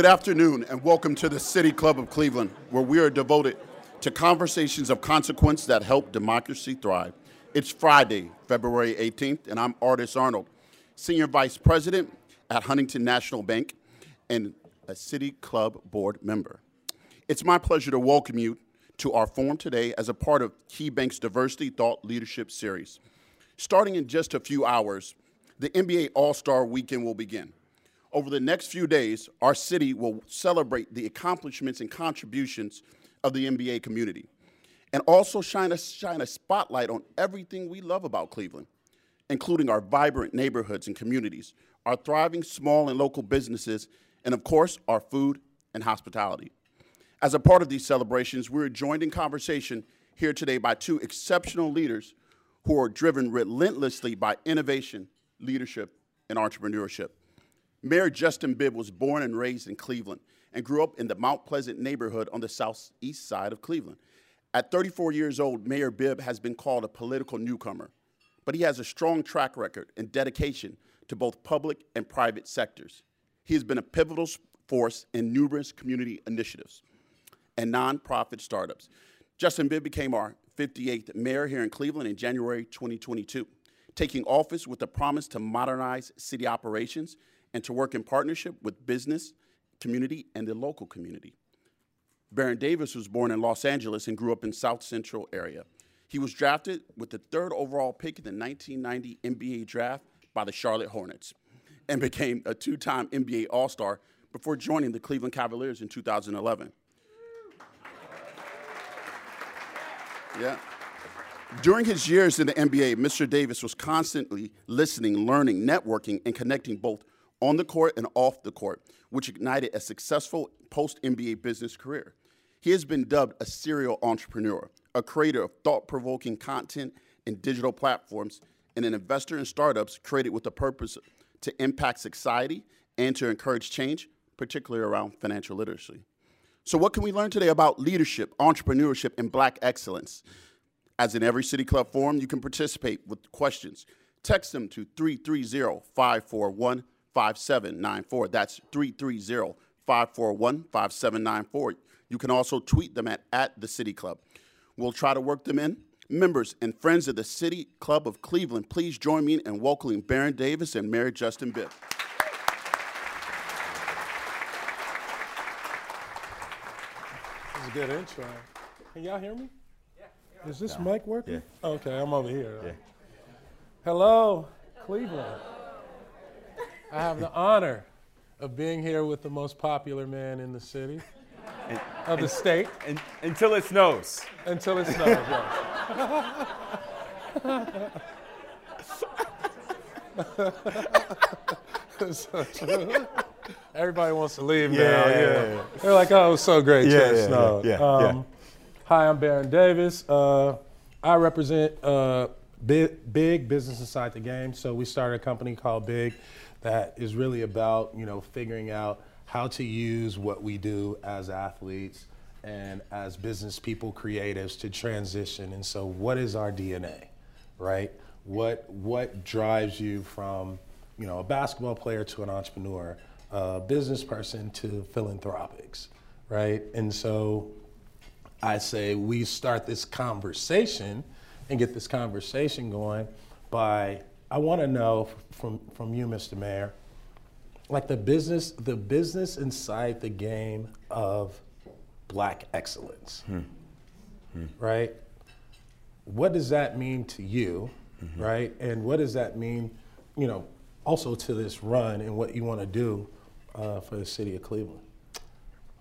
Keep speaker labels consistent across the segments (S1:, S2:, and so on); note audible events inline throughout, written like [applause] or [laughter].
S1: Good afternoon, and welcome to the City Club of Cleveland, where we are devoted to conversations of consequence that help democracy thrive. It's Friday, February 18th, and I'm Artis Arnold, Senior Vice President at Huntington National Bank and a City Club board member. It's my pleasure to welcome you to our forum today as a part of KeyBank's Diversity Thought Leadership Series. Starting in just a few hours, the NBA All Star Weekend will begin. Over the next few days, our city will celebrate the accomplishments and contributions of the NBA community and also shine a, shine a spotlight on everything we love about Cleveland, including our vibrant neighborhoods and communities, our thriving small and local businesses, and of course, our food and hospitality. As a part of these celebrations, we're joined in conversation here today by two exceptional leaders who are driven relentlessly by innovation, leadership, and entrepreneurship. Mayor Justin Bibb was born and raised in Cleveland and grew up in the Mount Pleasant neighborhood on the southeast side of Cleveland. At 34 years old, Mayor Bibb has been called a political newcomer, but he has a strong track record and dedication to both public and private sectors. He has been a pivotal force in numerous community initiatives and nonprofit startups. Justin Bibb became our 58th mayor here in Cleveland in January 2022, taking office with a promise to modernize city operations and to work in partnership with business, community, and the local community. Baron Davis was born in Los Angeles and grew up in South Central area. He was drafted with the third overall pick in the 1990 NBA draft by the Charlotte Hornets and became a two-time NBA All-Star before joining the Cleveland Cavaliers in 2011. Yeah. During his years in the NBA, Mr. Davis was constantly listening, learning, networking, and connecting both on the court and off the court, which ignited a successful post NBA business career. He has been dubbed a serial entrepreneur, a creator of thought provoking content and digital platforms, and an investor in startups created with the purpose to impact society and to encourage change, particularly around financial literacy. So, what can we learn today about leadership, entrepreneurship, and black excellence? As in every City Club forum, you can participate with questions. Text them to 330 541 5794. That's 330 541 5794. You can also tweet them at, at the City Club. We'll try to work them in. Members and friends of the City Club of Cleveland, please join me in welcoming Baron Davis and Mayor Justin Bibb.
S2: This is a good intro. Can y'all hear me? Yeah. Is this mic working?
S3: Yeah.
S2: Okay, I'm over here.
S3: Yeah.
S2: Hello, Cleveland. I have the honor of being here with the most popular man in the city,
S3: And-
S2: of the state,
S3: and- until it snows.
S2: until it snows. yes. So true. Everybody wants to leave now.
S3: Yeah,
S2: Yeah,
S3: yeah, yeah.
S2: They're like, "Oh, it was so great
S3: Yeah, yeah,
S2: snowed."
S3: yeah, yeah, yeah.
S2: Hi, I'm Baron Davis. Uh, I represent uh, big, big business inside the game. So we started a company called Big that is really about you know figuring out how to use what we do as athletes and as business people, creatives to transition. And so, what is our DNA, right? What what drives you from you know a basketball player to an entrepreneur, a business person to philanthropics, right? And so I say we start this conversation and get this conversation going by I want to know from from you, Mr. Mayor, like the business the business inside the game of black excellence, hmm. Hmm. right? What does that mean to you, mm-hmm. right? And what does that mean, you know, also to this run and what you want to do uh, for the city of Cleveland?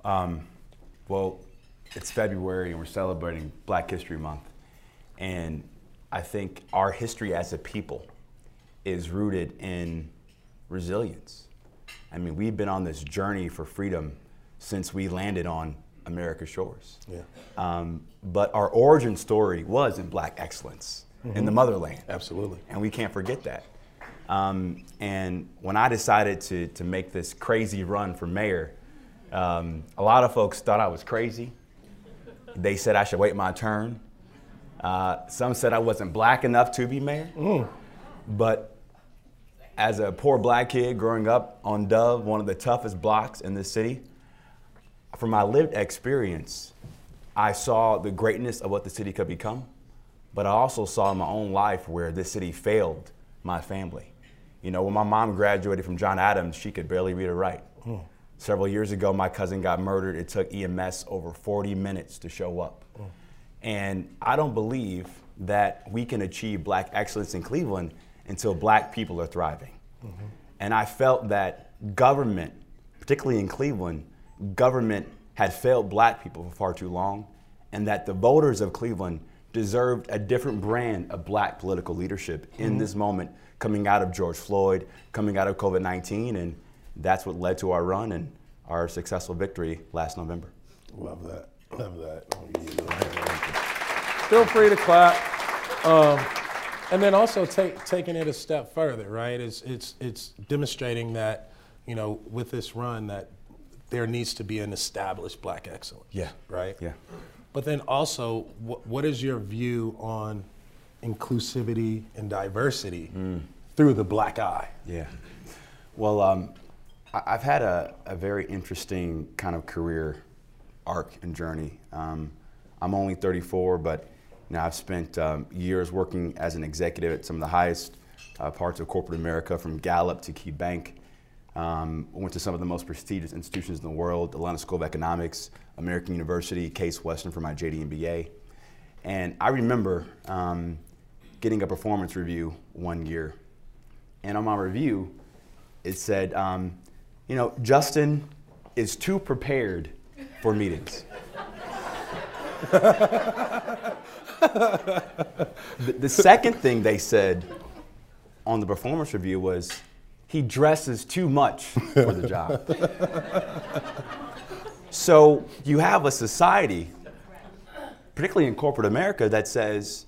S3: Um, well, it's February and we're celebrating Black History Month. And I think our history as a people is rooted in resilience. I mean, we've been on this journey for freedom since we landed on America's shores.
S2: Yeah.
S3: Um, but our origin story was in black excellence in the motherland.
S2: Absolutely.
S3: And we can't forget that. Um, and when I decided to, to make this crazy run for mayor, um, a lot of folks thought I was crazy. They said I should wait my turn. Uh, some said I wasn't black enough to be mayor. But as a poor black kid growing up on Dove, one of the toughest blocks in the city, from my lived experience, I saw the greatness of what the city could become, but I also saw in my own life where this city failed my family. You know, when my mom graduated from John Adams, she could barely read or write. Hmm. Several years ago, my cousin got murdered. It took EMS over 40 minutes to show up. Hmm. And I don't believe that we can achieve black excellence in Cleveland until black people are thriving. And I felt that government, particularly in Cleveland, government had failed black people for far too long, and that the voters of Cleveland deserved a different brand of black political leadership in this moment, coming out of George Floyd, coming out of COVID 19, and that's what led to our run and our successful victory last November.
S2: Love that. Love that. Feel free to clap. Um, and then also take, taking it a step further, right? It's, it's, it's demonstrating that, you know, with this run that there needs to be an established black excellence.
S3: Yeah.
S2: Right?
S3: Yeah.
S2: But then also, what, what is your view on inclusivity and diversity through the black eye?
S3: Yeah. Well, um, I- I've had a, a very interesting kind of career arc and journey. Um, I'm only 34, but know, I've spent um, years working as an executive at some of the highest uh, parts of corporate America, from Gallup to Key Bank. Um, went to some of the most prestigious institutions in the world, Atlanta School of Economics, American University, Case Western for my JD MBA. And I remember um, getting a performance review one year. And on my review, it said, um, you know, Justin is too prepared for meetings. [laughs] the, the second thing they said on the performance review was, he dresses too much for the job. so you have a society, particularly in corporate America, that says,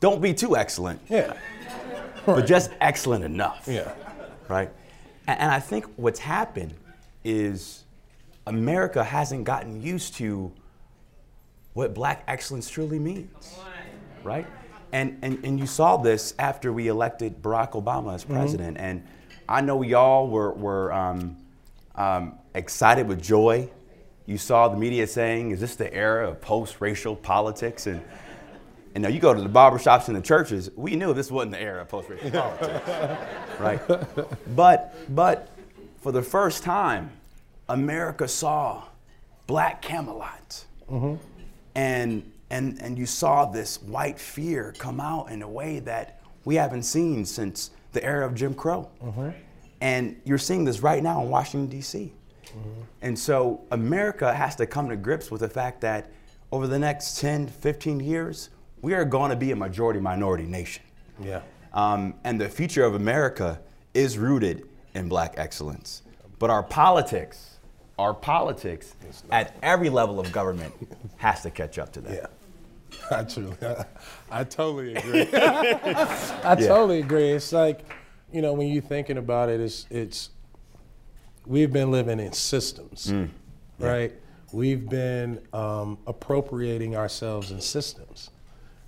S3: don't be too excellent,
S2: Yeah.
S3: but just excellent enough
S2: Yeah.
S3: right? And, and I think what's happened is America hasn't gotten used to what black excellence truly means, right? And, and, and you saw this after we elected Barack Obama as president. And I know we all were, were um, um, excited with joy. You saw the media saying, is this the era of post-racial politics? And, and now you go to the barbershops and the churches, we knew this wasn't the era of post-racial politics, [laughs] right? But, but for the first time, America saw black Camelot. And, and, and you saw this white fear come out in a way that we haven't seen since the era of Jim Crow. And you're seeing this right now in Washington, D.C. And so America has to come to grips with the fact that over the next 10, 15 years, we are going to be a majority minority nation.
S2: Yeah.
S3: Um, and the future of America is rooted in black excellence. But our politics, our politics at every level of government has to catch up to that.
S2: Yeah. [laughs] I truly, I, I totally agree. [laughs] I totally agree. It's like, you know, when you're thinking about it, it's, it's, we've been living in systems, right? We've been um, appropriating ourselves in systems,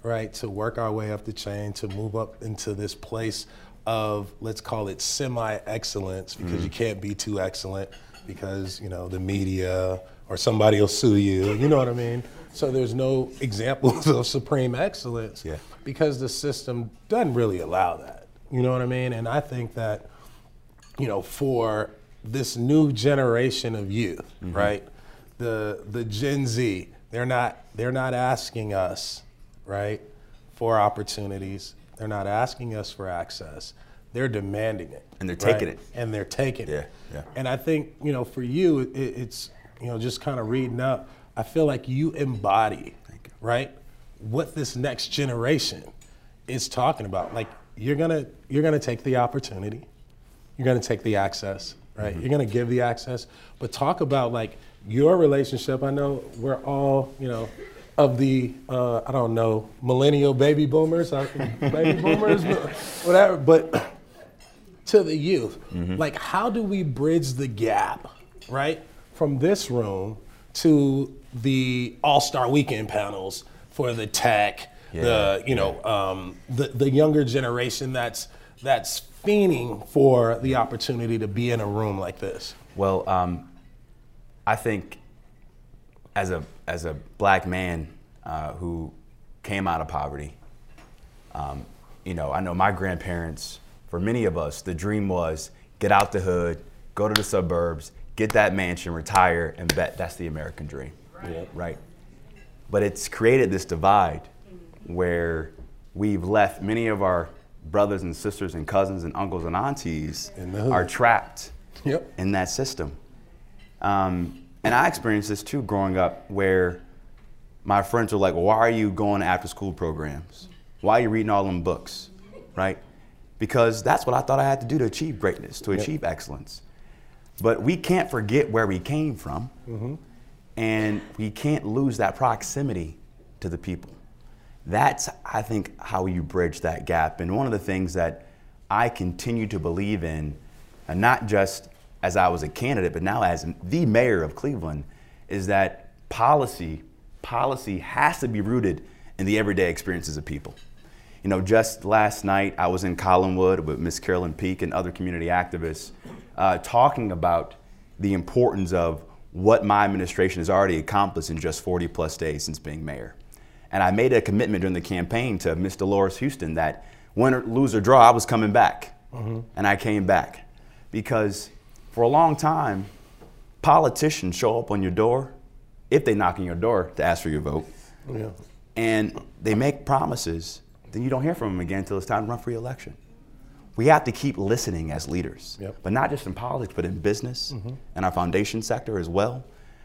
S2: right? To work our way up the chain, to move up into this place of, let's call it semi excellence, because you can't be too excellent because, you know, the media or somebody will sue you, you know what I mean? So there's no examples [laughs] of supreme excellence
S3: Yeah.
S2: because the system doesn't really allow that. You know what I mean? And I think that, you know, for this new generation of youth, mm-hmm. right? The the Gen Z, they're not they're not asking us, right, for opportunities. They're not asking us for access. They're demanding it.
S3: And they're taking
S2: right?
S3: it.
S2: And they're taking
S3: Yeah,
S2: it.
S3: yeah.
S2: And I think, you know, for you, it, it's, you know, just kind of reading up, I feel like you embody, right, what this next generation is talking about. Like you're gonna you're gonna take the opportunity, you're gonna take the access, right? You're gonna give the access, but talk about like your relationship. I know we're all you know of the uh, I don't know millennial baby boomers, uh, baby [laughs] boomers, whatever, but to the youth, like how do we bridge the gap, right, from this room to the All Star Weekend panels for the tech, the you know um, the the younger generation that's that's fiending for the opportunity to be in a room like this.
S3: Well, um, I think as a as a black man uh, who came out of poverty, um, you know, I know my grandparents. For many of us, the dream was get out the hood, go to the suburbs, get that mansion, retire, and bet that's the American dream,
S2: Right.
S3: right? But it's created this divide where we've left many of our brothers and sisters and cousins and uncles and aunties
S2: In the hood.
S3: are trapped
S2: Yep.
S3: in that system. Um, and I experienced this too growing up where my friends were like, why are you going to after school programs? Why are you reading all them books? Right? Because that's what I thought I had to do to achieve greatness, to achieve excellence. But we can't forget where we came from, and we can't lose that proximity to the people. That's, I think, how you bridge that gap. And one of the things that I continue to believe in, and not just as I was a candidate, but now as the mayor of Cleveland, is that policy, policy has to be rooted in the everyday experiences of people. You know, just last night I was in Collinwood with Miss Carolyn Peak and other community activists uh, talking about the importance of what my administration has already accomplished in just 40 plus days since being mayor. And I made a commitment during the campaign to Miss Dolores Houston that win or lose or draw, I was coming back. Mm-hmm. And I came back because for a long time, politicians show up on your door, if they knock on your door to ask for your vote,
S2: Yeah.
S3: and they make promises, then you don't hear from them again until it's time to run for re-election. We have to keep listening as leaders,
S2: Yep.
S3: but not just in politics, but in business mm-hmm. and our foundation sector as well.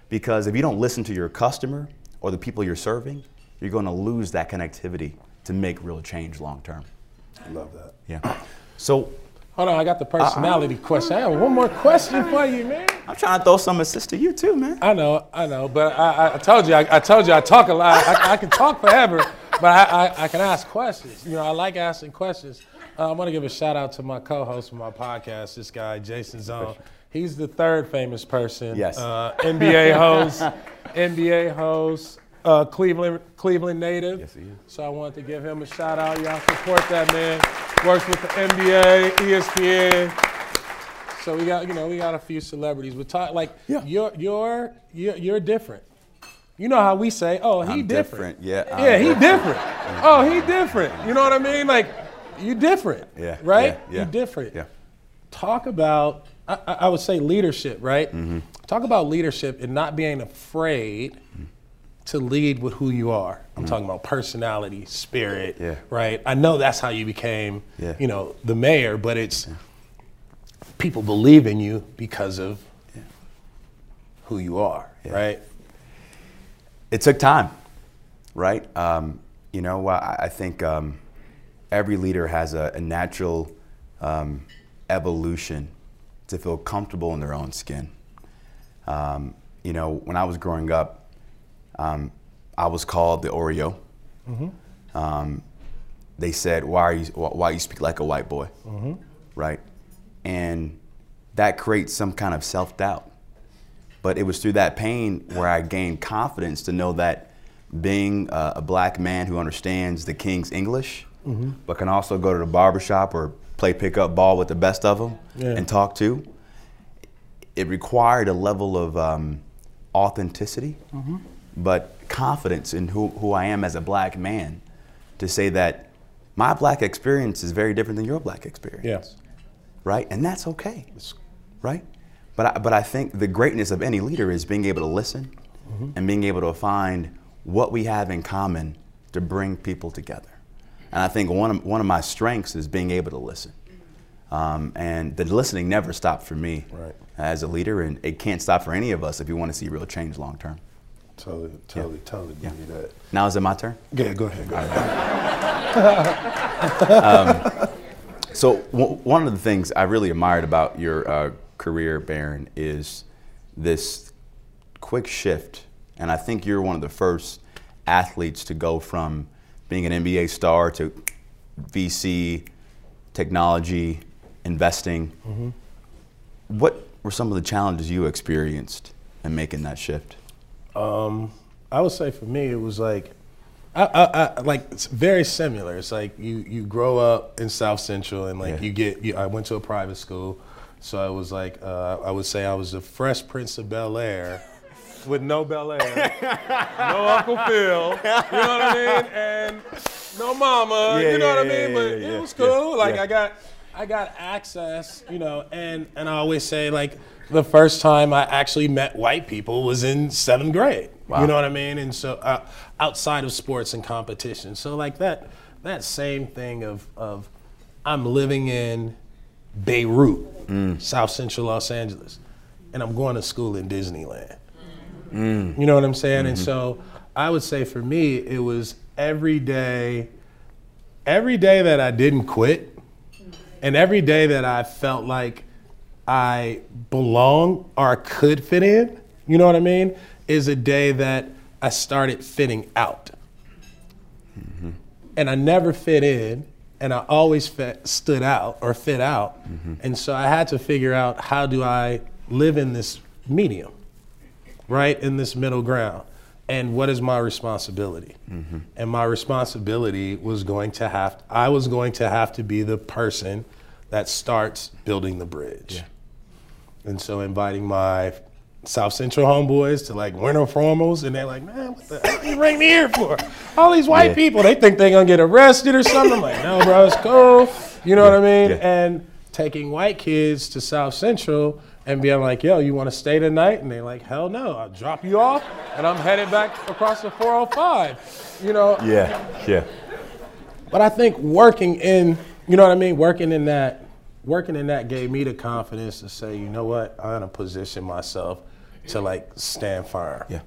S3: Because if you don't listen to your customer or the people you're serving, you're going to lose that connectivity to make real change long term.
S2: I love that.
S3: Yeah. So
S2: Hold on, I got the uh-uh. personality question. I have one more question for you, man.
S3: I'm trying to throw some assist to you too, man.
S2: I know, I know, but I, I, I told you, I, I told you, I talk a lot. I, I can talk forever, but I, I, I can ask questions. You know, I like asking questions. Uh, I want to give a shout out to my co-host of my podcast, this guy Jason Zone. He's the third famous person.
S3: Yes.
S2: Uh, NBA host, [laughs] NBA host, uh, Cleveland Cleveland native.
S3: Yes, he is.
S2: So I wanted to give him a shout out. Y'all support that man. Works with the NBA, ESPN. So we got, you know, we got a few celebrities. We talk like
S3: Yeah.
S2: you're you're you're you're different. You know how we say, "Oh, he different."
S3: different. Yeah, I'm
S2: yeah, he
S3: different.
S2: different. Oh, he different. You know what I mean? Like, you different.
S3: Yeah.
S2: Right?
S3: Yeah, yeah,
S2: You different.
S3: Yeah.
S2: Talk about, I, I would say leadership, right?
S3: Mm-hmm.
S2: Talk about leadership and not being afraid to lead with who you are. I'm talking about personality, spirit,
S3: Mm-hmm. Yeah.
S2: right? I know that's how you became,
S3: Yeah.
S2: you know, the mayor, but it's people believe in you because of who you are, right?
S3: it took time, right? Um, you know, I, I think um, every leader has a, a natural um, evolution to feel comfortable in their own skin. Um, you know, when I was growing up, um, I was called the Oreo. Um, they said, "Why are you? Why you speak like a white boy?" Right, and that creates some kind of self doubt. But it was through that pain where I gained confidence to know that being a, a black man who understands the king's English, but can also go to the barbershop or play pickup ball with the best of them
S2: Yeah.
S3: and talk to, it required a level of um, authenticity, but confidence in who, who I am as a black man to say that my black experience is very different than your black experience
S2: Yeah.
S3: right? And that's okay, right? But I, but I think the greatness of any leader is being able to listen and being able to find what we have in common to bring people together. And I think one of, one of my strengths is being able to listen. Um, and the listening never stopped for me
S2: Right.
S3: as a leader, and it can't stop for any of us if you want to see real change long term.
S2: Totally, totally, totally give you that.
S3: Now is it my turn?
S2: Yeah, go ahead. Go ahead. [laughs]
S3: So w- one of the things I really admired about your uh, career, Baron, is this quick shift, and I think you're one of the first athletes to go from being an NBA star to VC, technology, investing. What were some of the challenges you experienced in making that shift?
S2: Um, I would say for me, it was like, I, I, I like it's very similar. It's like you you grow up in South Central and like
S3: Yeah.
S2: you get. You, I went to a private school, so I was like, uh, I would say I was the Fresh Prince of Bel Air. With no Bel Air, no Uncle Phil, you know what I mean, and no Mama,
S3: Yeah,
S2: you know what I mean.
S3: yeah,
S2: But
S3: yeah,
S2: it was
S3: yeah,
S2: cool. Like
S3: yeah.
S2: I got, I got access, you know, and and I always say like the first time I actually met white people was in seventh grade.
S3: Wow.
S2: You know what I mean? And so uh, outside of sports and competition, so like that that same thing of of I'm living in Beirut, South Central Los Angeles, and I'm going to school in Disneyland. Mm. You know what I'm saying? And mm-hmm. so I would say for me, it was every day, every day that I didn't quit, and every day that I felt like I belong or could fit in, you know what I mean, is a day that I started fitting out. Mm-hmm. And I never fit in, and I always fit, stood out or fit out. Mm-hmm. And so I had to figure out how do I live in this medium, right, in this middle ground. And what is my responsibility? Mm-hmm. And my responsibility was going to have, I was going to have to be the person that starts building the bridge. And so inviting my South Central homeboys to like winter formals, and they're like, man, what the hell you bring me here for? All these white
S3: Yeah.
S2: people, they think they're gonna get arrested or something. I'm like, no, bro, it's cool. You know what I mean?
S3: yeah.
S2: And taking white kids to South Central and being like, yo, you wanna stay tonight? And they're like, hell no, I'll drop you off and I'm headed back across the 405. You know,
S3: Yeah, yeah.
S2: but I think working in, you know what I mean, working in that, working in that gave me the confidence to say, you know what, I'm gonna position myself to like stand firm.
S3: Yeah.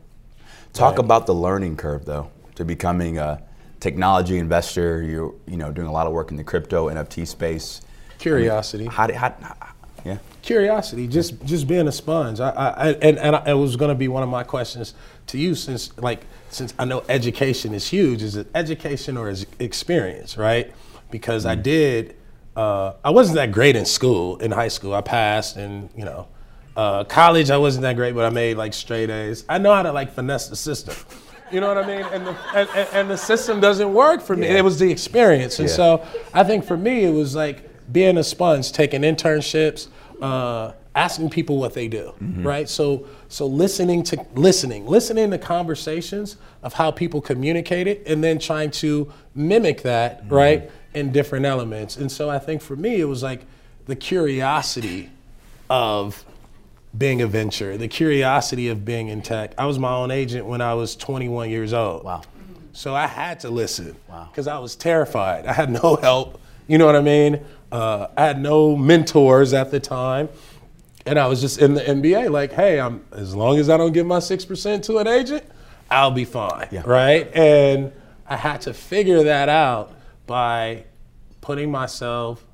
S3: Talk
S2: Right.
S3: about the learning curve though, to becoming a technology investor. You're you know doing a lot of work in the crypto NFT space.
S2: Curiosity.
S3: How did how, how yeah
S2: Curiosity, just just being a sponge. I, I, and, and I, it was gonna be one of my questions to you since like since I know education is huge. Is it education or is it experience, right? Because I did. Uh, I wasn't that great in school in high school. I passed, and you know, uh, college I wasn't that great, but I made like straight A's. I know how to like finesse the system. You know what I mean? And the and, and, and the system doesn't work for me.
S3: Yeah.
S2: It was the experience, and
S3: Yeah.
S2: so I think for me it was like being a sponge, taking internships, uh, asking people what they do, right? So so listening to listening, listening to conversations of how people communicate it, and then trying to mimic that, right, in different elements. And so I think for me it was like the curiosity of being a venture, the curiosity of being in tech. I was my own agent when I was 21 years old.
S3: Wow.
S2: So I had to listen
S3: Wow.
S2: because I was terrified. I had no [laughs] help. You know what I mean? Uh, I had no mentors at the time. And I was just in the NBA like, hey, I'm as long as I don't give my 6% to an agent, I'll be fine.
S3: Yeah.
S2: Right? And I had to figure that out by putting myself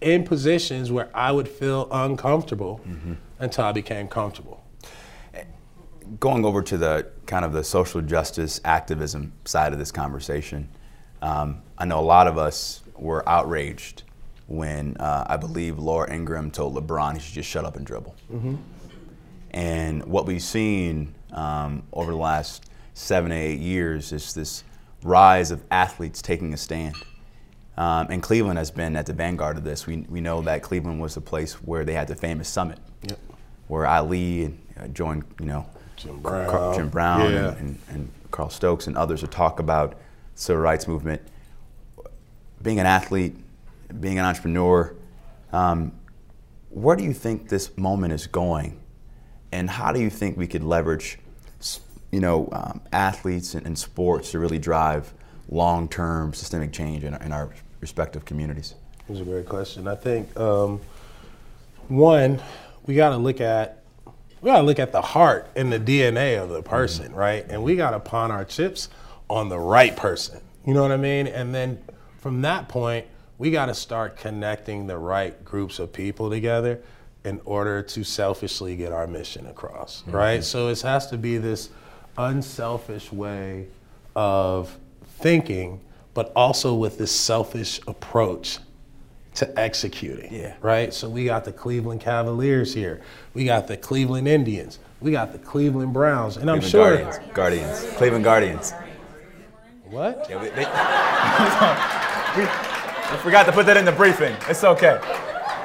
S2: in positions where I would feel uncomfortable until I became comfortable.
S3: going over to the kind of the social justice activism side of this conversation, um, I know a lot of us were outraged when uh, I believe Laura Ingraham told LeBron he should just shut up and dribble. And what we've seen um, over the last seven, to eight years is this rise of athletes taking a stand. Um, and Cleveland has been at the vanguard of this. We, we know that Cleveland was the place where they had the famous summit,
S2: Yep.
S3: where Ali uh, joined, you know,
S2: Jim
S3: Car-
S2: Brown.
S3: Jim Brown
S2: Yeah.
S3: and, and, and Carl Stokes and others to talk about civil rights movement. Being an athlete, being an entrepreneur, um, where do you think this moment is going, and how do you think we could leverage, you know, um, athletes and, and sports to really drive long-term systemic change in, our- in our respective communities?
S2: That's a great question. I think um, one, we got to look at we gotta look at the heart and the DNA of the person, right? And we gotta pawn our chips on the right person. You know what I mean? And then from that point, we gotta start connecting the right groups of people together in order to selfishly get our mission across, mm-hmm. right? So it has to be this unselfish way of thinking, but also with this selfish approach to executing.
S3: Yeah.
S2: Right? So we got the Cleveland Cavaliers here. We got the Cleveland Indians. We got the Cleveland Browns. And I'm
S3: Cleveland
S2: sure.
S3: Guardians. Guardians. Cleveland Guardians.
S2: What?
S3: Yeah, we, they, [laughs] [laughs] we forgot to put that in the briefing. It's okay.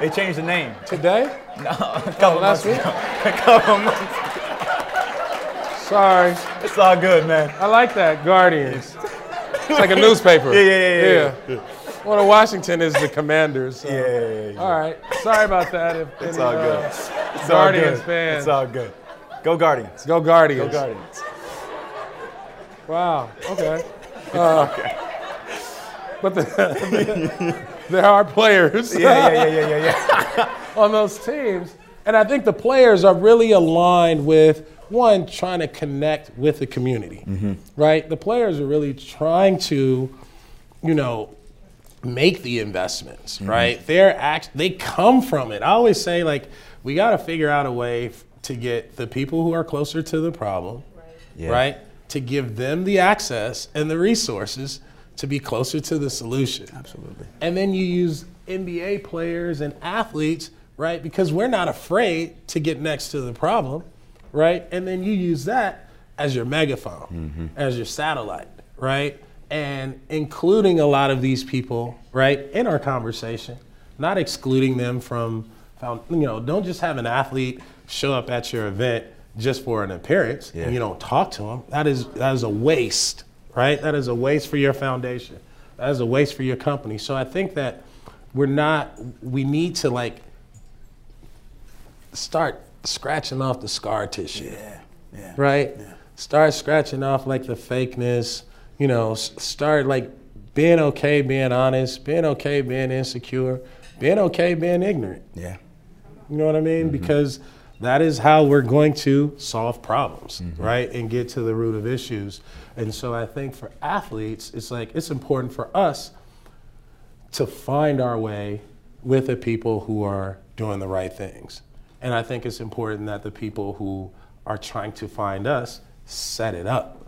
S3: They changed the name.
S2: Today? [laughs]
S3: No, a couple
S2: last
S3: months
S2: week?
S3: ago. [laughs] A couple months.
S2: Sorry.
S3: It's all good, man.
S2: I like that. Guardians. It's like a [laughs] newspaper.
S3: Yeah, yeah, yeah, yeah.
S2: One of Washington is the Commanders. so-
S3: Yeah, yeah, yeah.
S2: All right. Sorry about that. If
S3: It's
S2: any,
S3: all good.
S2: uh,
S3: It's all
S2: Guardians
S3: good.
S2: fans.
S3: It's all good. Go Guardians.
S2: Go Guardians.
S3: Go Guardians.
S2: Wow. Okay. Uh, But the, [laughs] there are players
S3: Yeah, yeah, yeah, yeah, yeah, [laughs]
S2: on those teams, and I think the players are really aligned with one trying to connect with the community, mm-hmm. right? The players are really trying to, you know, make the investments, mm-hmm. right? They're act they come from it. I always say like we got to figure out a way f- to get the people who are closer to the problem,
S3: Yeah.
S2: right? To give them the access and the resources to be closer to the solution.
S3: Absolutely.
S2: And then you use NBA players and athletes, right? Because we're not afraid to get next to the problem, right? And then you use that as your megaphone, mm-hmm. as your satellite, right? And including a lot of these people, right, in our conversation, not excluding them from, you know, don't just have an athlete show up at your event just for an appearance
S3: Yeah.
S2: and you don't talk to them. That is that is a waste, right? That is a waste for your foundation. That is a waste for your company. So I think that we're not. We need to like start scratching off the scar tissue,
S3: Yeah. Yeah.
S2: right? Start scratching off like the fakeness. You know, start like being okay, being honest, being okay, being insecure, being okay, being ignorant.
S3: Yeah.
S2: You know what I mean? Mm-hmm. Because that is how we're going to solve problems, mm-hmm. right? And get to the root of issues. And so I think for athletes, it's like it's important for us to find our way with the people who are doing the right things. And I think it's important that the people who are trying to find us set it up.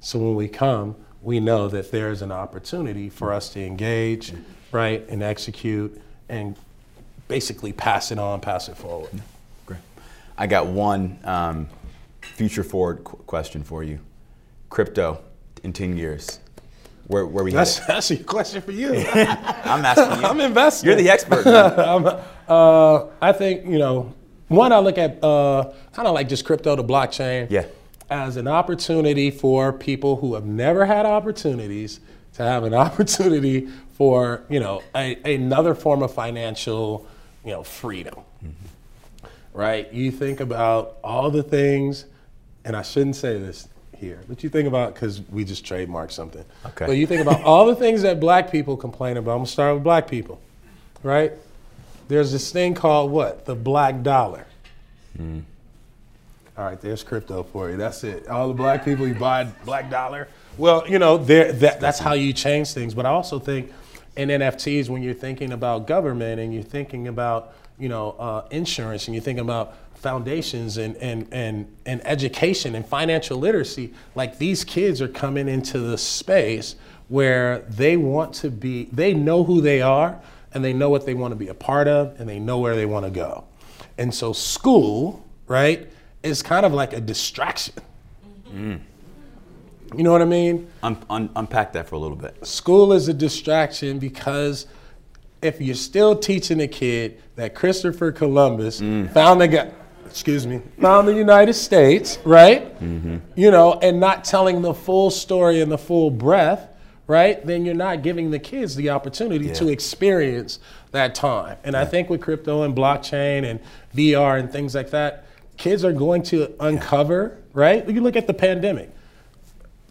S2: So when we come, we know that there's an opportunity for us to engage, mm-hmm. right, and execute and basically pass it on, pass it forward.
S3: I got one um, future forward qu- question for you. Crypto in 10 years. Where, where we
S2: That's, [laughs] that's a question for you. [laughs]
S3: I'm asking you. [laughs]
S2: I'm investing.
S3: You're the expert.
S2: Uh, I think, you know, one, I look at uh, kind of like just crypto to blockchain
S3: Yeah.
S2: as an opportunity for people who have never had opportunities to have an opportunity for, you know, a, another form of financial, you know, freedom. Right? You think about all the things, and I shouldn't say this here, but you think about, because we just trademarked something.
S3: Okay.
S2: But you think about all the things that black people complain about. I'm gonna start with black people, right? There's this thing called what? The black dollar. Hmm. All right, there's crypto for you. That's it. All the black people, you buy black dollar. Well, you know, there that, that's how you change things. But I also think in NFTs, when you're thinking about government and you're thinking about, you know, uh, insurance and you're thinking about foundations and, and, and, and education and financial literacy, like these kids are coming into the space where they want to be, they know who they are and they know what they want to be a part of and they know where they want to go. And so school, right, is kind of like a distraction. You know what I mean?
S3: Un- un- unpack that for a little bit.
S2: School is a distraction because if you're still teaching a kid that Christopher Columbus mm. found the guy, excuse me, [laughs] found the United States, right? Mm-hmm. You know, and not telling the full story and the full breadth, right? Then you're not giving the kids the opportunity to experience that time. And I think with crypto and blockchain and VR and things like that, kids are going to uncover, right? You look at the pandemic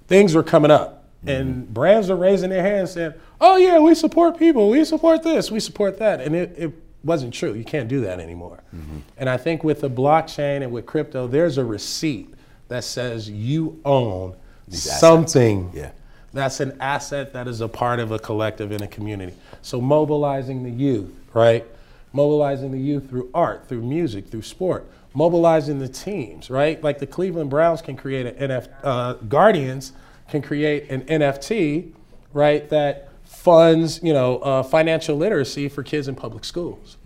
S2: things were coming up and mm-hmm. brands are raising their hands saying oh yeah we support people we support this we support that and it, it wasn't true. You can't do that anymore. And I think with the blockchain and with crypto, there's a receipt that says you own something
S3: Yeah.
S2: that's an asset that is a part of a collective in a community. So mobilizing the youth, right? Mobilizing the youth through art, through music, through sport. Mobilizing the teams, right? Like the Cleveland Browns can create an NFT, uh, Guardians can create an NFT, right? That funds, you know, uh, financial literacy for kids in public schools.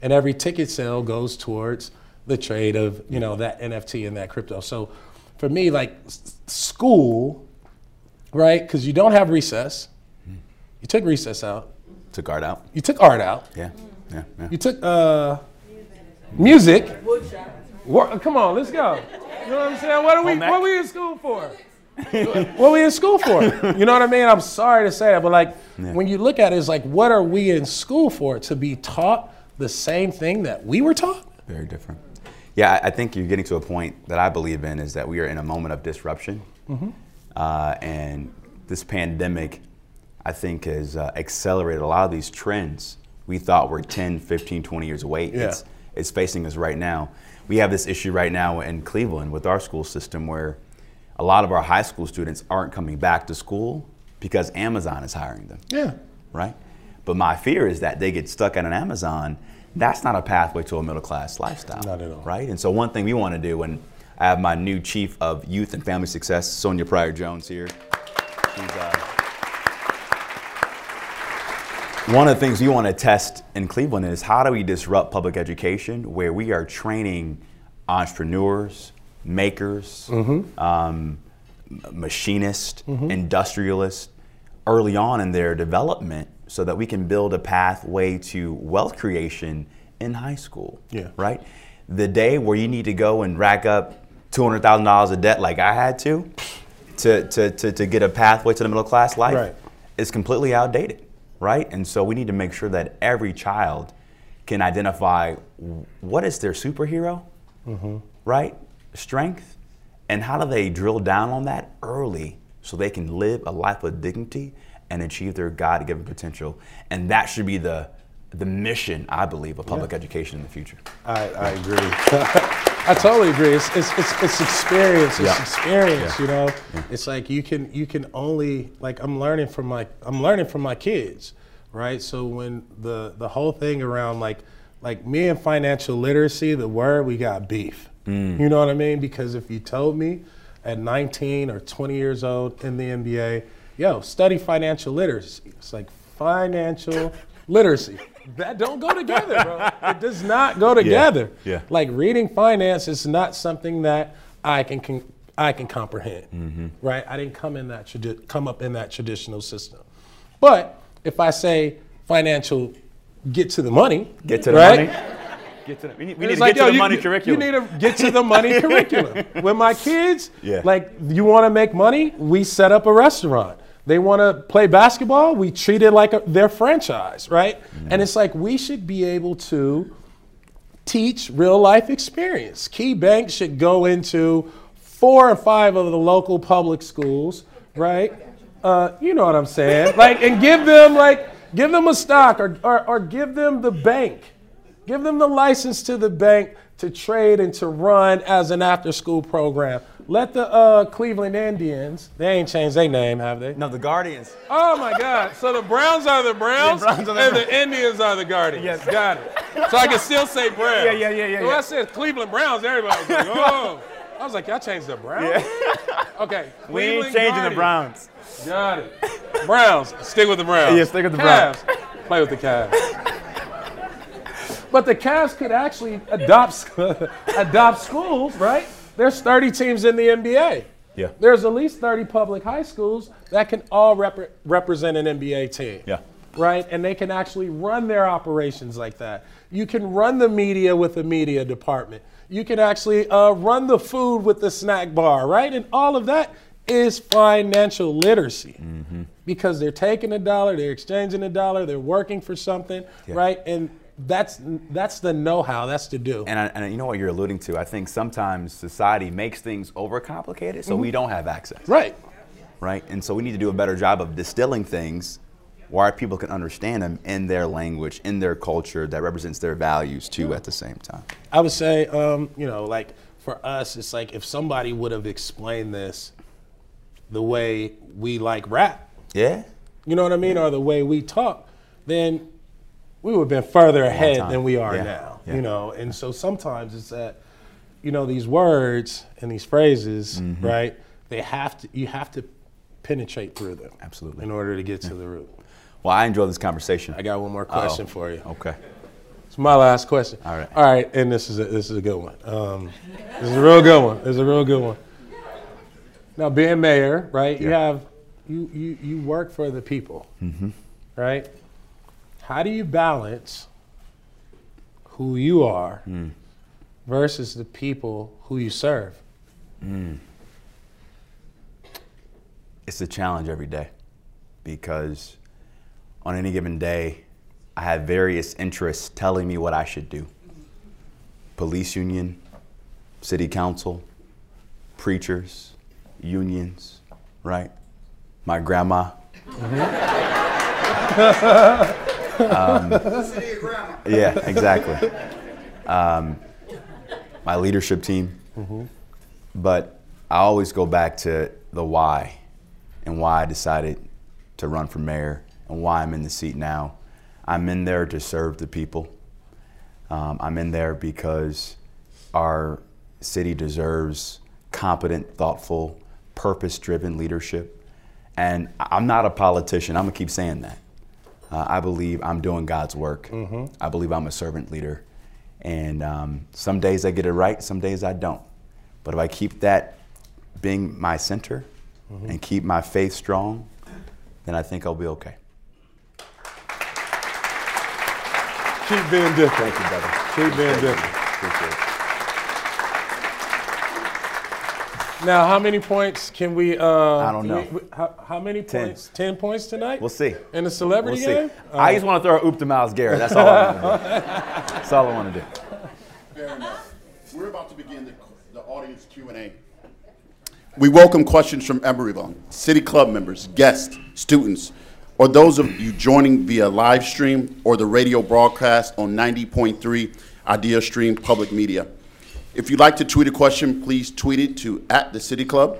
S2: And every ticket sale goes towards the trade of, you know, that NFT and that crypto. So for me, like s- school right? Because you don't have recess. You took recess out.
S3: Took art out.
S2: You took art out.
S3: Yeah. Yeah. yeah.
S2: You took uh, music. Wor- come on, let's go. You know what I'm saying? What are we?
S3: Home ec.
S2: What we in school for? [laughs] what are we in school for? You know what I mean? I'm sorry to say it, but like when you look at it, it's like, what are we in school for? To be taught the same thing that we were taught?
S3: Very different. Yeah, I- think you're getting to a point that I believe in is that we are in a moment of disruption. Uh, and this pandemic, I think, has uh, accelerated a lot of these trends we thought were 10, 15, 20 years away.
S2: Yeah.
S3: It's, it's facing us right now. We have this issue right now in Cleveland with our school system where a lot of our high school students aren't coming back to school because Amazon is hiring them
S2: Yeah.
S3: right? But my fear is that they get stuck at an Amazon. That's not a pathway to a middle class lifestyle.
S2: Not at all.
S3: Right? And so, one thing we want to do, and I have my new chief of youth and family success, Sonya Pryor Jones, here. She's, uh, one of the things we want to test in Cleveland is how do we disrupt public education where we are training entrepreneurs, makers, mm-hmm. um, m- machinists, mm-hmm. industrialists early on in their development so that we can build a pathway to wealth creation in high school.
S2: Yeah.
S3: Right? The day where you need to go and rack up $200,000 of debt like I had to, to, to, to, to get a pathway to the middle class life
S2: Right.
S3: is completely outdated, right? And so we need to make sure that every child can identify what is their superhero, mm-hmm. right? Strength, and how do they drill down on that early so they can live a life of dignity and achieve their God-given potential. And that should be the the mission, I believe, of public education in the future.
S2: I, I agree. [laughs] I totally agree. It's, it's, it's, it's experience. It's
S3: Yeah.
S2: experience. You know, it's like you can you can only like I'm learning from my I'm learning from my kids, right? So when the the whole thing around like like me and financial literacy, the word we got beef. Mm. You know what I mean? Because if you told me at 19 or 20 years old in the NBA, yo, study financial literacy. It's like financial [laughs] literacy. That don't go together, bro. It does not go together.
S3: yeah. yeah.
S2: Like reading finance is not something that I can, can I can comprehend, mm-hmm. right? I didn't come in that tradi- come up in that traditional system. But if I say financial, get to the money,
S3: Get to the
S2: right?
S3: money. Get to the, we need, we need to
S2: like,
S3: get to the
S2: you-
S3: money
S2: you,
S3: curriculum.
S2: You need to get to the money [laughs] curriculum. With my kids,
S3: Yeah.
S2: like you want to make money, we set up a restaurant. They want to play basketball, we treat it like a, their franchise, right?
S3: Mm-hmm.
S2: And it's like we should be able to teach real life experience. Key Bank should go into four or five of the local public schools, right? Uh, you know what I'm saying? [laughs] Like, and give them like give them a stock or, or, or give them the bank. Give them the license to the bank to trade and to run as an after school program. Let the uh, Cleveland Indians, they ain't changed their name, have they?
S3: no, the Guardians.
S2: Oh my God. So the Browns are the Browns,
S3: Browns are the
S2: and
S3: Browns.
S2: the Indians are the Guardians.
S3: Yes.
S2: Got it. So I can still say Browns.
S3: Yeah, yeah, yeah, yeah,
S2: When
S3: yeah.
S2: I said Cleveland Browns, everybody was like, [laughs] oh. I was like, y'all changed the Browns? Yeah. Okay. [laughs]
S3: We ain't changing the Browns.
S2: Got it. Browns. Stick with the Browns. [laughs]
S3: Yeah, stick with the Browns.
S2: Play with the Cavs. But the Cavs could actually adopt [laughs] adopt schools, right? There's 30 teams in the NBA.
S3: Yeah.
S2: There's at least 30 public high schools that can all repre- represent an NBA team.
S3: Yeah.
S2: Right? And they can actually run their operations like that. You can run the media with the media department. You can actually uh, run the food with the snack bar, right? And all of that is financial literacy because they're taking a dollar, they're exchanging a dollar, they're working for something, right? And that's that's the know-how, that's the do.
S3: And, I, and you know what you're alluding to? I think sometimes society makes things overcomplicated so we don't have access.
S2: right.
S3: right? And so we need to do a better job of distilling things where people can understand them in their language, in their culture that represents their values too at the same time.
S2: I would say, um, you know, like for us, it's like if somebody would have explained this the way we like rap,
S3: Yeah.
S2: you know what I mean, or the way we talk, then we would have been further ahead than we are
S3: Yeah.
S2: now.
S3: Yeah.
S2: You know, and so sometimes it's that, you know, these words and these phrases,
S3: Mm-hmm.
S2: right? They have to, you have to penetrate through them,
S3: Absolutely.
S2: in order to get to the root.
S3: Well, I enjoy this conversation.
S2: I got one more question for you.
S3: Okay.
S2: It's my last question.
S3: All right.
S2: All right, and this is a, this is a good one. Um, this is a real good one. This is a real good one. Now, being mayor, right? You have you you you work for the people,
S3: Mm-hmm.
S2: right? How do you balance who you are
S3: Mm.
S2: versus the people who you serve?
S3: It's a challenge every day because on any given day, I have various interests telling me what I should do. Police union, city council, preachers, unions, right? My grandma. [laughs] Um, yeah, exactly. Um, my leadership team. But I always go back to the why and why I decided to run for mayor and why I'm in the seat now. I'm in there to serve the people. Um, I'm in there because our city deserves competent, thoughtful, purpose driven leadership. And I'm not a politician, I'm gonna keep saying that. Uh, I believe I'm doing God's work. I believe I'm a servant leader. And um, some days I get it right, some days I don't. But if I keep that being my center and keep my faith strong, then I think I'll be okay.
S2: Keep being different.
S3: Thank you, brother.
S2: Keep being different. Now, how many points can we? Uh, I
S3: don't know.
S2: how, how many points? Ten points tonight.
S3: We'll see.
S2: In the celebrity
S3: We'll see.
S2: game.
S3: I just want to throw a oop to Myles Garrett. That's all I want to do. That's all I want to do.
S1: Fair enough. We're about to begin the, the audience Q&A. We welcome questions from everyone, city club members, guests, students, or those of you joining via live stream or the radio broadcast on 90.3 Idea Stream Public Media. If you'd like to tweet a question, please tweet it to at the City Club.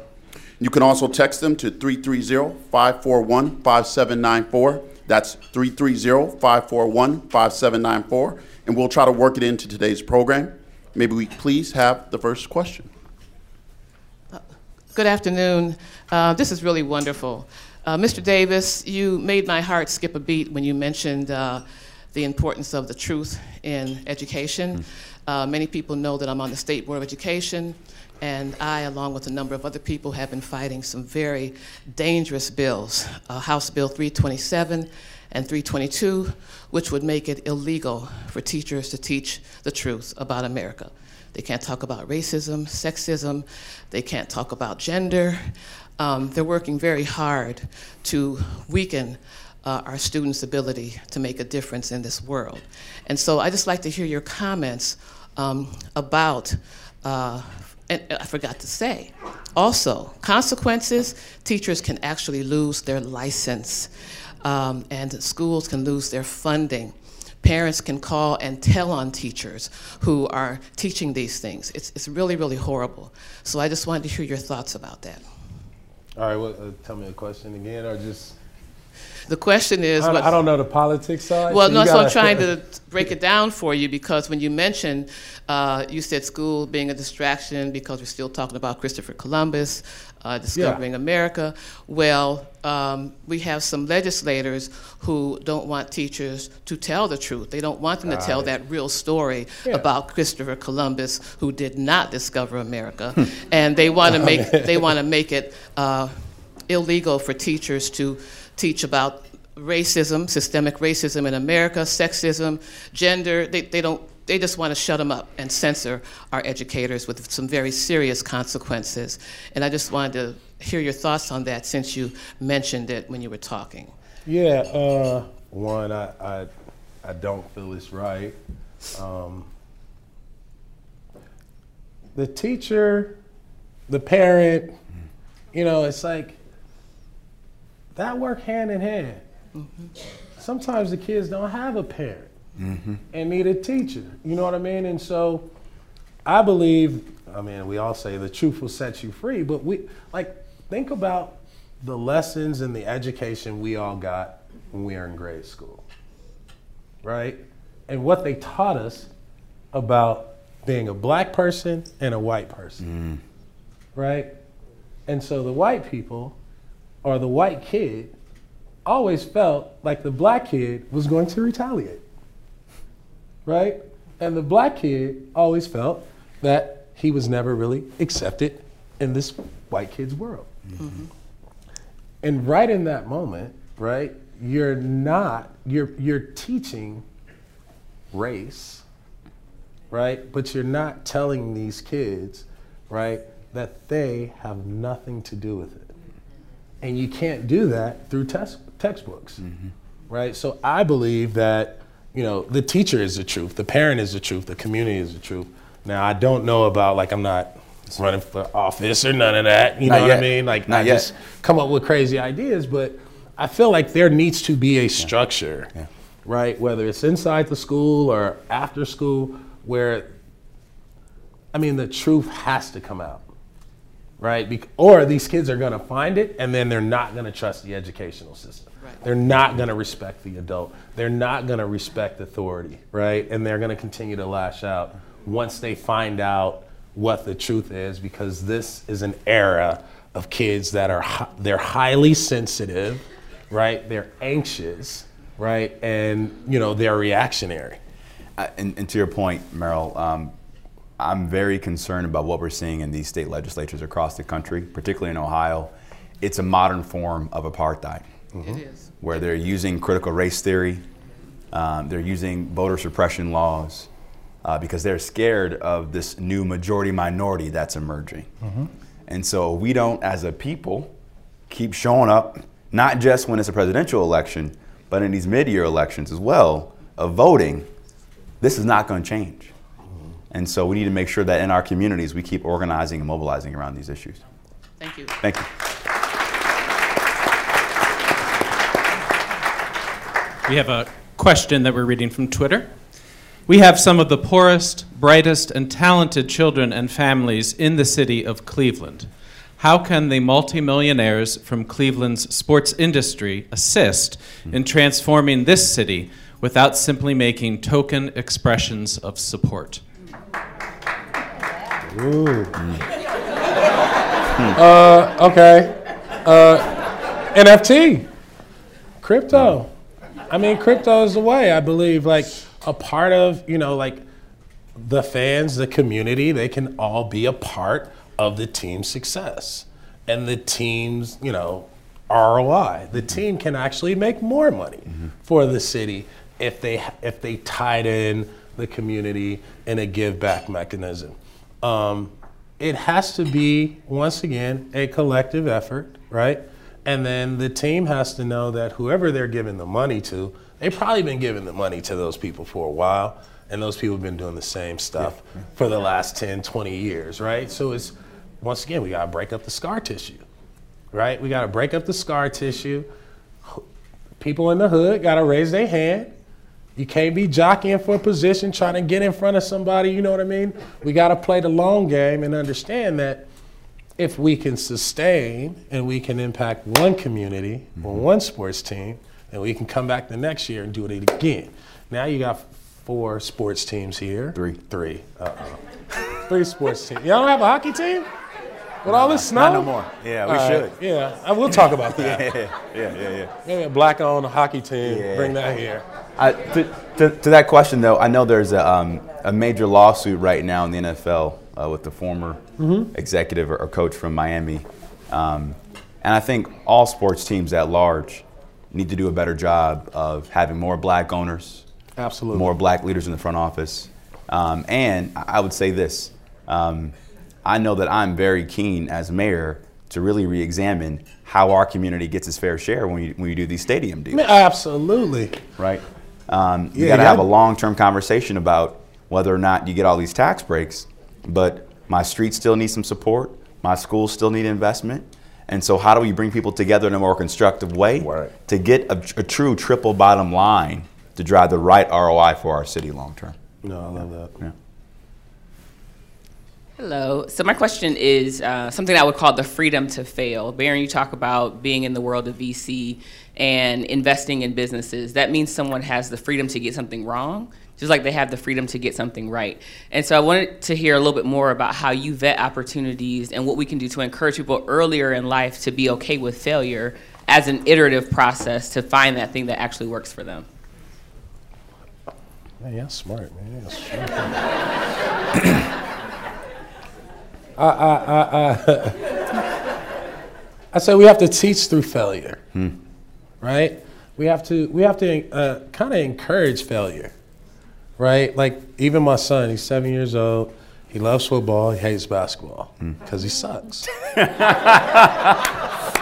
S1: You can also text them to 330-541-5794. That's 330-541-5794, and we'll try to work it into today's program. Maybe we please have the first question.
S4: Good afternoon. Uh, this is really wonderful. Uh, Mr. Davis, you made my heart skip a beat when you mentioned uh, the importance of the truth in education. Uh, many people know that I'm on the State Board of Education, and I, along with a number of other people, have been fighting some very dangerous bills. Uh, House Bill 327 and 322, which would make it illegal for teachers to teach the truth about America. They can't talk about racism, sexism. They can't talk about gender. Um, they're working very hard to weaken uh, our students' ability to make a difference in this world. And so I just like to hear your comments um, about, uh, and I forgot to say, also, consequences, teachers can actually lose their license, um, and schools can lose their funding parents can call and tell on teachers who are teaching these things. It's, it's really, really horrible. So I just wanted to hear your thoughts about that.
S2: All right. Well, uh, tell me a question again, or just.
S4: The question is
S2: I,
S4: what,
S2: I don't know the politics side.
S4: Well,
S2: so
S4: no, so I'm trying to [laughs] break it down for you because when you mentioned, uh, you said school being a distraction because we're still talking about Christopher Columbus uh, discovering America. Well, um, we have some legislators who don't want teachers to tell the truth. They don't want them to tell that real story
S2: Yeah.
S4: about Christopher Columbus, who did not discover America, and they want to make they want to make it. Uh, illegal for teachers to teach about racism, systemic racism in America, sexism, gender. They, they don't. They just want to shut them up and censor our educators with some very serious consequences. And I just wanted to hear your thoughts on that since you mentioned it when you were talking.
S2: Yeah. Uh, one, I, I, I don't feel it's right. Um, the teacher, the parent, you know, it's like that work hand in hand. Mm-hmm. Sometimes the kids don't have a parent mm-hmm. and need a teacher. You know what I mean? And so I believe, I mean, we all say the truth will set you free, but we, like, think about the lessons and the education we all got when we were in grade school, right? And what they taught us about being a black person and a white person, mm. right? And so the white people or the white kid always felt like the black kid was going to retaliate, right? And the black kid always felt that he was never really accepted in this white kid's world. Mm-hmm. And right in that moment, right, you're not, you're, you're teaching race, right? But you're not telling these kids, right, that they have nothing to do with it. And you can't do that through text, textbooks, mm-hmm. right? So I believe that, you know, the teacher is the truth, the parent is the truth, the community is the truth. Now, I don't know about, like, I'm not running for office or none of that, you
S3: Not
S2: know what. I mean? Like,
S3: Not
S2: I
S3: yet.
S2: just come up with crazy ideas, but I feel like there needs to be a structure,
S3: Yeah.
S2: right? Whether it's inside the school or after school, where, I mean, the truth has to come out, right? Bec- or these kids are going to find it and then they're not going to trust the educational system.
S4: Right.
S2: They're not going to respect the adult. They're not going to respect authority, right? And they're going to continue to lash out once they find out what the truth is because this is an era of kids that are hi- they're highly sensitive, right? They're anxious, right? And you know, they're reactionary.
S3: Uh, and, and to your point, Meryl, um, I'm very concerned about what we're seeing in these state legislatures across the country, particularly in Ohio. It's a modern form of apartheid,
S4: It is.
S3: where they're using critical race theory, um, they're using voter suppression laws, uh, because they're scared of this new majority minority that's emerging. And so we don't, as a people, keep showing up, not just when it's a presidential election, but in these mid year elections as well, of voting. This is not going to change. And so we need to make sure that in our communities we keep organizing and mobilizing around these issues.
S4: Thank you.
S3: Thank you.
S5: We have a question that we're reading from Twitter. We have some of the poorest, brightest, and talented children and families in the city of Cleveland. How can the multimillionaires from Cleveland's sports industry assist in transforming this city without simply making token expressions of support?
S2: Okay. Uh, NFT, crypto. I mean, crypto is the way. I believe, like a part of you know, like the fans, the community, they can all be a part of the team's success and the team's you know ROI. The team can actually make more money for the city if they if they tied in the community in a give back mechanism. Um, it has to be once again a collective effort, right? And then the team has to know that whoever they're giving the money to, they've probably been giving the money to those people for a while, and those people have been doing the same stuff for the last 10, 20 years, right? So it's once again, we gotta break up the scar tissue, right? We gotta break up the scar tissue. People in the hood gotta raise their hand. You can't be jockeying for a position, trying to get in front of somebody, you know what I mean? We got to play the long game and understand that if we can sustain and we can impact one community or one sports team, then we can come back the next year and do it again. Now you got four sports teams here.
S3: Three.
S2: Three. Uh-oh. Three sports teams. Y'all don't have a hockey team? With all this snow?
S3: Not no more. Yeah, we
S2: right,
S3: should.
S2: Yeah, uh, we'll talk about [laughs] that.
S3: Yeah, yeah, yeah, yeah.
S2: Maybe a black owned hockey team.
S3: Yeah.
S2: Bring that here.
S3: I, to, to, to that question, though, I know there's a, um, a major lawsuit right now in the NFL uh, with the former executive or, or coach from Miami. Um, and I think all sports teams at large need to do a better job of having more black owners,
S2: Absolutely.
S3: more black leaders in the front office. Um, and I would say this um, I know that I'm very keen as mayor to really re examine how our community gets its fair share when we, when we do these stadium deals
S2: Absolutely.
S3: right? Um, you
S2: Yeah,
S3: got to
S2: yeah.
S3: have a long-term conversation about whether or not you get all these tax breaks, but my streets still need some support. My schools still need investment, And so, how do we bring people together in a more constructive way
S2: Right.
S3: to get a, a true triple bottom line to drive the right ROI for our city long term?
S2: No, I love that.
S3: Yeah.
S6: Hello. So my question is uh, something I would call the freedom to fail. Baron, you talk about being in the world of VC and investing in businesses. That means someone has the freedom to get something wrong, just like they have the freedom to get something right. And so I wanted to hear a little bit more about how you vet opportunities and what we can do to encourage people earlier in life to be okay with failure as an iterative process to find that thing that actually works for them.
S2: Y'all smart, man. Y'all smart. Ah, ah, ah, [laughs] I, I, I, I, I say we have to teach through failure, right? We have to, we have to uh, kind of encourage failure, right? Like even my son, he's seven years old. He loves football. He hates basketball because he sucks. [laughs]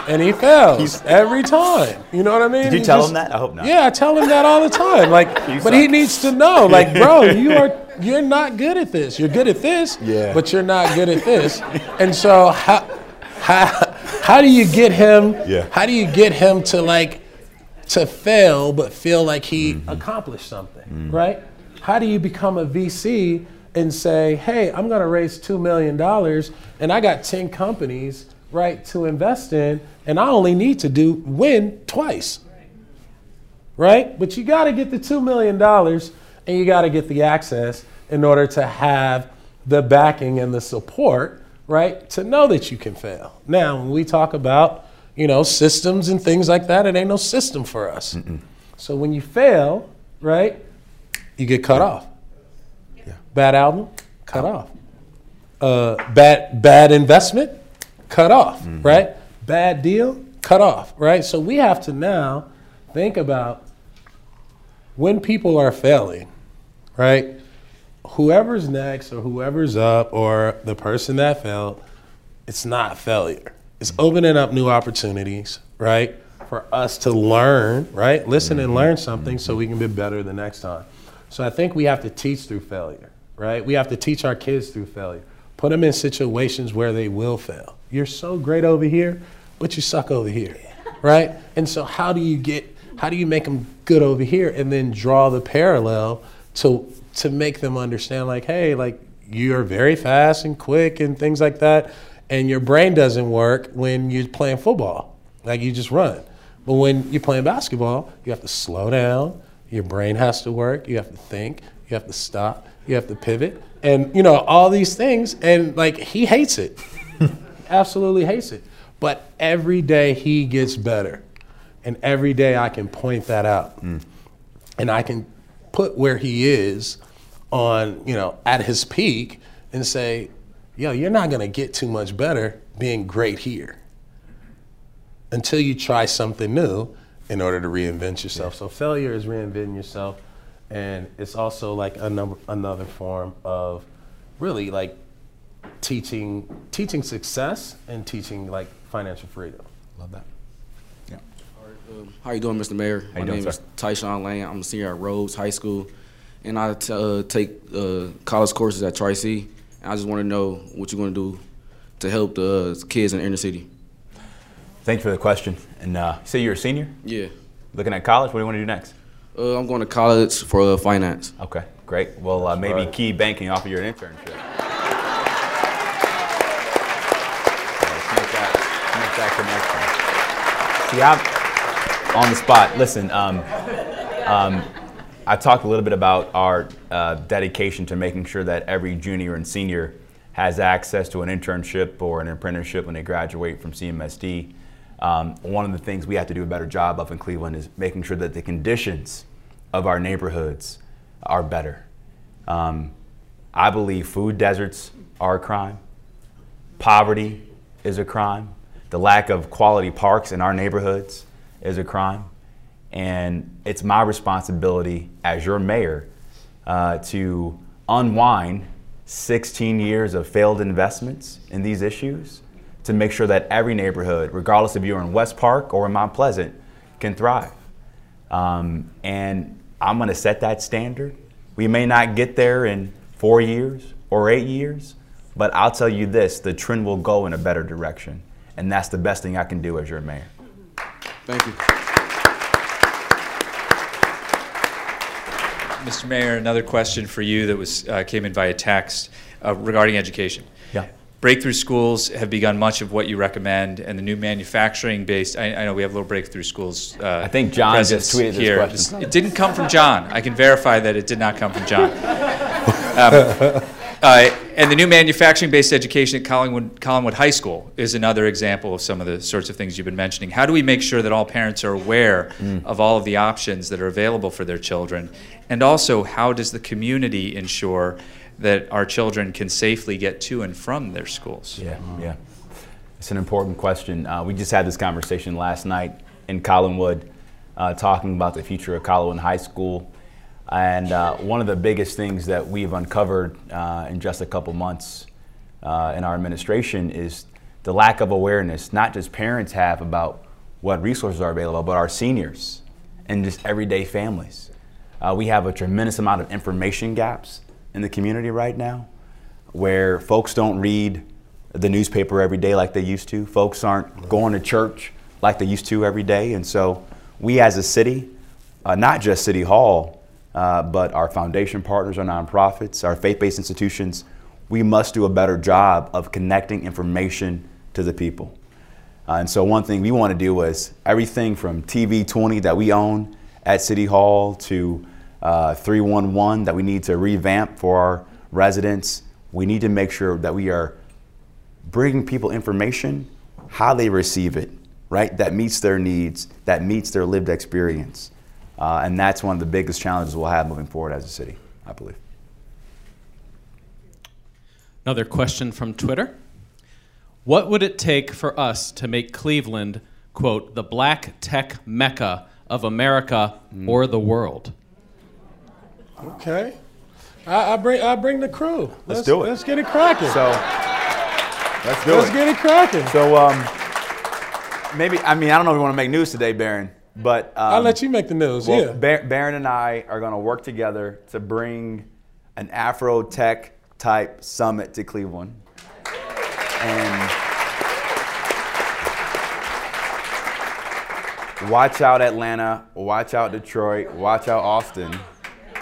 S2: and he fails every time. You know what I mean?
S3: Did you
S2: He
S3: tell
S2: just-
S3: him that? I hope not.
S2: Yeah, I tell him that all the time. Like, [laughs] but he needs to know, [laughs] like, bro, you are you're not good at this. You're good at this,
S3: Yeah.
S2: but you're not good at this. And so how how how do you get him?
S3: Yeah.
S2: How do you get him to like to fail but feel like he
S3: Mm-hmm.
S2: accomplished something, right? How do you become a VC and say, "Hey, I'm going to raise 2 million dollars and I got 10 companies, right, to invest in and I only need to do win twice." Right? But you got to get the 2 million dollars and you got to get the access in order to have the backing and the support, right, to know that you can fail. Now, when we talk about, you know, systems and things like that, it ain't no system for us. So when you fail, right, you get cut off. Yeah. Bad album, cut off. Uh, bad bad investment, cut off. Mm-hmm. Right? Bad deal, cut off. Right? So we have to now think about when people are failing, right? Whoever's next or whoever's up or the person that failed, it's not failure. It's mm-hmm. opening up new opportunities, right? For us to learn, right? Listen and mm-hmm. learn something so we can be better the next time. So I think we have to teach through failure, right? We have to teach our kids through failure. Put them in situations where they will fail. You're so great over here, but you suck over here, right? And so how do you get how do you make them good over here and then draw the parallel to to make them understand like hey like you're very fast and quick and things like that and your brain doesn't work when you're playing football. Like you just run. But when you're playing basketball you have to slow down. Your brain has to work. You have to think. You have to stop. You have to pivot and you know all these things and like he hates it [laughs] absolutely hates it but every day he gets better and every day I can point that out. Mm. And I can put where he is on, you know, at his peak and say, yo, you're not going to get too much better being great here until you try something new in order to reinvent yourself. So failure is reinventing yourself. And it's also like a number, another form of really like teaching teaching success and teaching like financial freedom.
S3: Love that. Yeah.
S7: Um, How you doing, Mr. Mayor?
S3: you
S7: My
S3: doing,
S7: name
S3: sir?
S7: is Tyshawn Lane. I'm a senior at Rhodes High School, and I t- uh, take uh, college courses at Tri C. I just want to know what you're going to do to help the uh, kids in the inner city.
S3: Thanks for the question. And uh, say you're a senior,
S7: Yeah,
S3: looking at college. What do you want to do next?
S7: Uh, I'm going to college for uh, finance.
S3: Okay, great. Well, uh, maybe
S2: right.
S3: Key Banking offer you an internship. Let's make that, make that connection. See, I'm on the spot. Listen, um, um, I talked a little bit about our uh, dedication to making sure that every junior and senior has access to an internship or an apprenticeship when they graduate from CMSD. Um, one of the things we have to do a better job of in Cleveland is making sure that the conditions of our neighborhoods are better. Um, I believe food deserts are a crime. Poverty is a crime. The lack of quality parks in our neighborhoods is a crime. And it's my responsibility as your mayor uh, to unwind 16 years of failed investments in these issues to make sure that every neighborhood, regardless if you're in West Park or in Mount Pleasant, can thrive. Um, and I'm going to set that standard. We may not get there in four years or eight years, but I'll tell you this the trend will go in a better direction. And that's the best thing I can do as your mayor.
S7: Thank you.
S8: Mr. Mayor, another question for you that was uh, came in via text uh, regarding education.
S3: Yeah.
S8: Breakthrough schools have begun much of what you recommend, and the new manufacturing-based. I, I know we have little breakthrough schools. Uh,
S3: I think John just tweeted this
S8: here.
S3: question.
S8: It didn't come from John. I can verify that it did not come from John. Um, uh, and the new manufacturing-based education at Collinwood, Collinwood High School is another example of some of the sorts of things you've been mentioning. How do we make sure that all parents are aware
S3: Mm.
S8: of all of the options that are available for their children? And also, how does the community ensure that our children can safely get to and from their schools?
S3: Yeah, yeah. It's an important question. Uh, we just had this conversation last night in Collinwood, uh, talking about the future of Collinwood High School. And uh, one of the biggest things that we've uncovered uh, in just a couple months uh, in our administration is the lack of awareness, not just parents have about what resources are available, but our seniors and just everyday families. Uh, we have a tremendous amount of information gaps in the community right now where folks don't read the newspaper every day like they used to. Folks aren't going to church like they used to every day. And so, we as a city, uh, not just City Hall, uh, but our foundation partners, our nonprofits, our faith based institutions, we must do a better job of connecting information to the people. Uh, and so, one thing we want to do is everything from TV 20 that we own at City Hall to uh, 311 that we need to revamp for our residents. We need to make sure that we are bringing people information, how they receive it, right? That meets their needs, that meets their lived experience. Uh, and that's one of the biggest challenges we'll have moving forward as a city, I believe.
S5: Another question from Twitter. What would it take for us to make Cleveland, quote, the black tech mecca of America or the world?
S2: Okay. I, I bring I bring the crew. Let's,
S3: do it.
S2: Let's get it cracking.
S3: So, let's do
S2: let's
S3: it.
S2: get it cracking.
S3: So, um, maybe, I mean, I don't know if we want to make news today, Baron, but. Um,
S2: I'll let you make the news.
S3: Well,
S2: yeah.
S3: Bar- Baron and I are going to work together to bring an Afro Tech type summit to Cleveland. And watch out Atlanta, watch out Detroit, watch out Austin.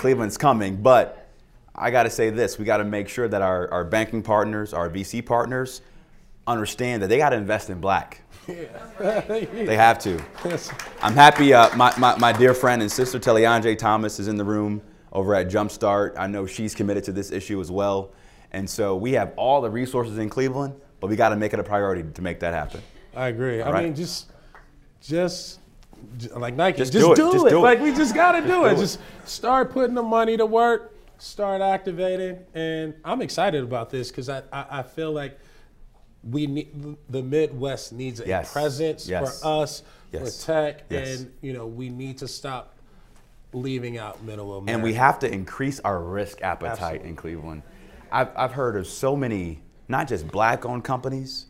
S3: Cleveland's coming, but I got to say this we got to make sure that our, our banking partners, our VC partners, understand that they got to invest in black. Yeah. They have to. I'm happy. Uh, my, my, my dear friend and sister Teleandre Thomas is in the room over at Jumpstart. I know she's committed to this issue as well. And so we have all the resources in Cleveland, but we got to make it a priority to make that happen.
S2: I agree. I
S3: right.
S2: mean, just, just, like Nike,
S3: Just
S2: just,
S3: do
S2: do,
S3: it.
S2: it.
S3: Just do it.
S2: Like we just got to do,
S3: do
S2: it.
S3: it.
S2: Just start putting the money to work. Start activating, and I'm excited about this because I, I, I feel like we need the Midwest needs a
S3: Yes.
S2: presence
S3: Yes.
S2: for us
S3: Yes.
S2: with tech, and you know we need to stop leaving out Middle America.
S3: And we have to increase our risk appetite
S2: Absolutely.
S3: in Cleveland. I've, I've heard of so many, not just black owned companies,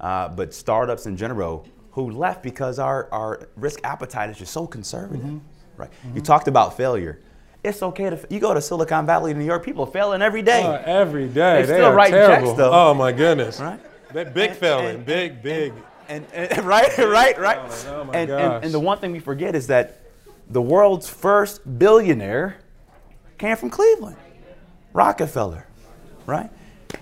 S3: uh, but startups in general who left because our, our risk appetite is just so conservative. Right? You talked about failure. It's okay to, you go to Silicon Valley, New York, people failing every day.
S2: Uh, every day.
S3: They
S2: They,
S3: still
S2: are
S3: writing checks,
S2: terrible.
S3: though.
S2: Oh my goodness.
S3: Right?
S2: Big
S3: And-
S2: failing,
S3: and-
S2: big, big.
S3: and, and [laughs] right, [laughs] right, right.
S2: Oh my
S3: and,
S2: gosh.
S3: and, and the one thing we forget is that the world's first billionaire came from Cleveland, Rockefeller, right?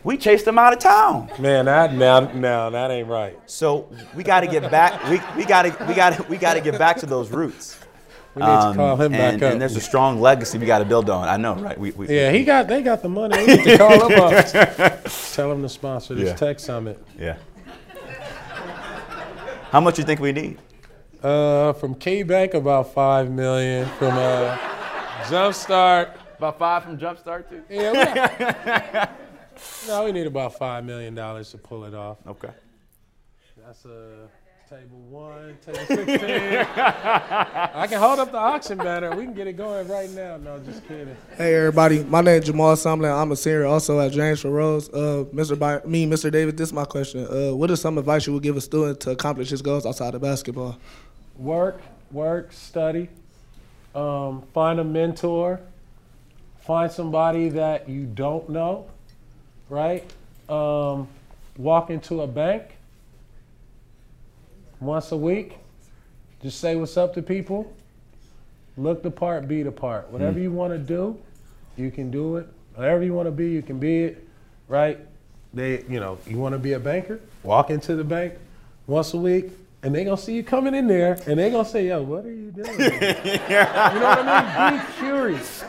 S3: We chased them out of town.
S2: Man, that now, now that ain't right.
S3: So we got to get back. We, we got to we got to we got to get back to those roots.
S2: We need to call him
S3: Um, and,
S2: back up.
S3: and there's a strong legacy we got to build on. I know, right? We, we,
S2: yeah, he got. They got the money. We need to call him up. [laughs] Tell him to sponsor this
S3: Yeah.
S2: tech summit.
S3: yeah. How much you think we need?
S2: Uh, from Key Bank about five million. From uh, Jumpstart.
S3: About five from Jumpstart too.
S2: Yeah, we got, [laughs] no, we need about five million dollars to pull it off.
S3: Okay.
S2: That's a table one, table sixteen. I can hold up the auction banner. We can get it going right now. No, just kidding.
S9: Hey everybody, my name is Jamal Sumlin. I'm a senior also at James Rhodes. Uh, Mr. By- me, Mr. David, this is my question. Uh, what is some advice you would give a student to accomplish his goals outside of basketball?
S2: Work, work, study. Um, find a mentor. Find somebody that you don't know, right? Um, walk into a bank once a week. Just say what's up to people. Look the part, be the part. Whatever
S3: Mm.
S2: you want to do, you can do it. Whatever you want to be, you can be it. Right? They, you know, you want to be a banker, walk into the bank once a week, and they're gonna see you coming in there, and they're gonna say, "Yo, what are you doing?" [laughs] You know what I mean? Be curious.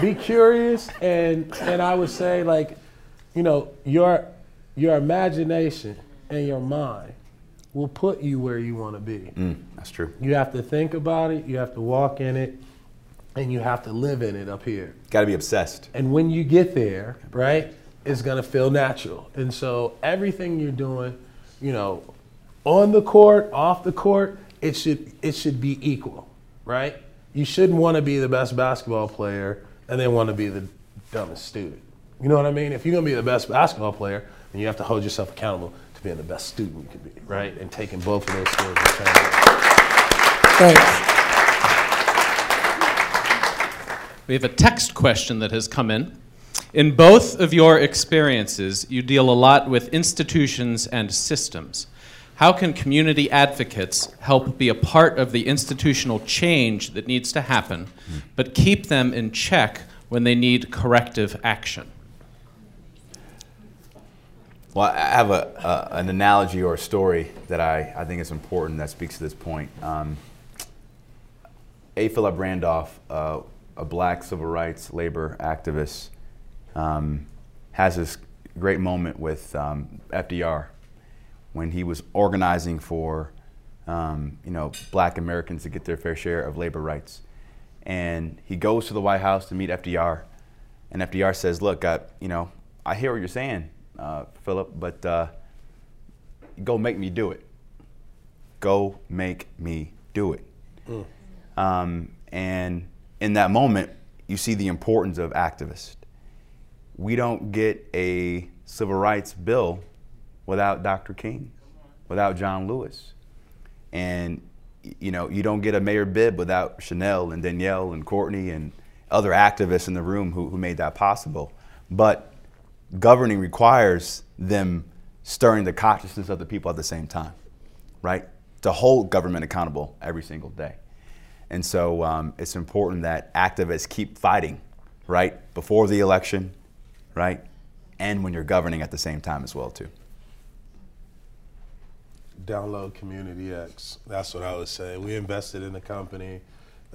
S2: Be curious, and and I would say like, you know, your your imagination and your mind will put you where you want to be.
S3: Mm, that's true.
S2: You have to think about it. You have to walk in it, and you have to live in it up here.
S3: Got to be obsessed.
S2: And when you get there, right, it's gonna feel natural. And so everything you're doing, you know, on the court, off the court, it should it should be equal, right? You shouldn't want to be the best basketball player and then want to be the dumbest student. You know what I mean? If you're gonna be the best basketball player, then you have to hold yourself accountable to being the best student you can be, right? And taking both of those skills and turning.
S9: Thanks.
S5: We have a text question that has come in. In both of your experiences, you deal a lot with institutions and systems. How can community advocates help be a part of the institutional change that needs to happen, but keep them in check when they need corrective action?
S3: Well, I have a, an analogy or a story that I, I think is important that speaks to this point. Um, A. Philip Randolph, uh, a black civil rights labor activist, um, has this great moment with um, FDR when he was organizing for um, you know black Americans to get their fair share of labor rights. And he goes to the White House to meet FDR, and FDR says, "Look, I, you know, I hear what you're saying, uh, Philip, but uh, go make me do it. Go make me do it." Um, and in that moment, you see the importance of activists. We don't get a civil rights bill without Dr. King, without John Lewis. And you know, you don't get a Mayor Bibb without Chanel and Danielle and Courtney and other activists in the room who, who made that possible. But governing requires them stirring the consciousness of the people at the same time, right? To hold government accountable every single day. And so um, it's important that activists keep fighting, right? Before the election, right? And when you're governing at the same time as well, too.
S2: download Community X. That's what I would say. We invested in the company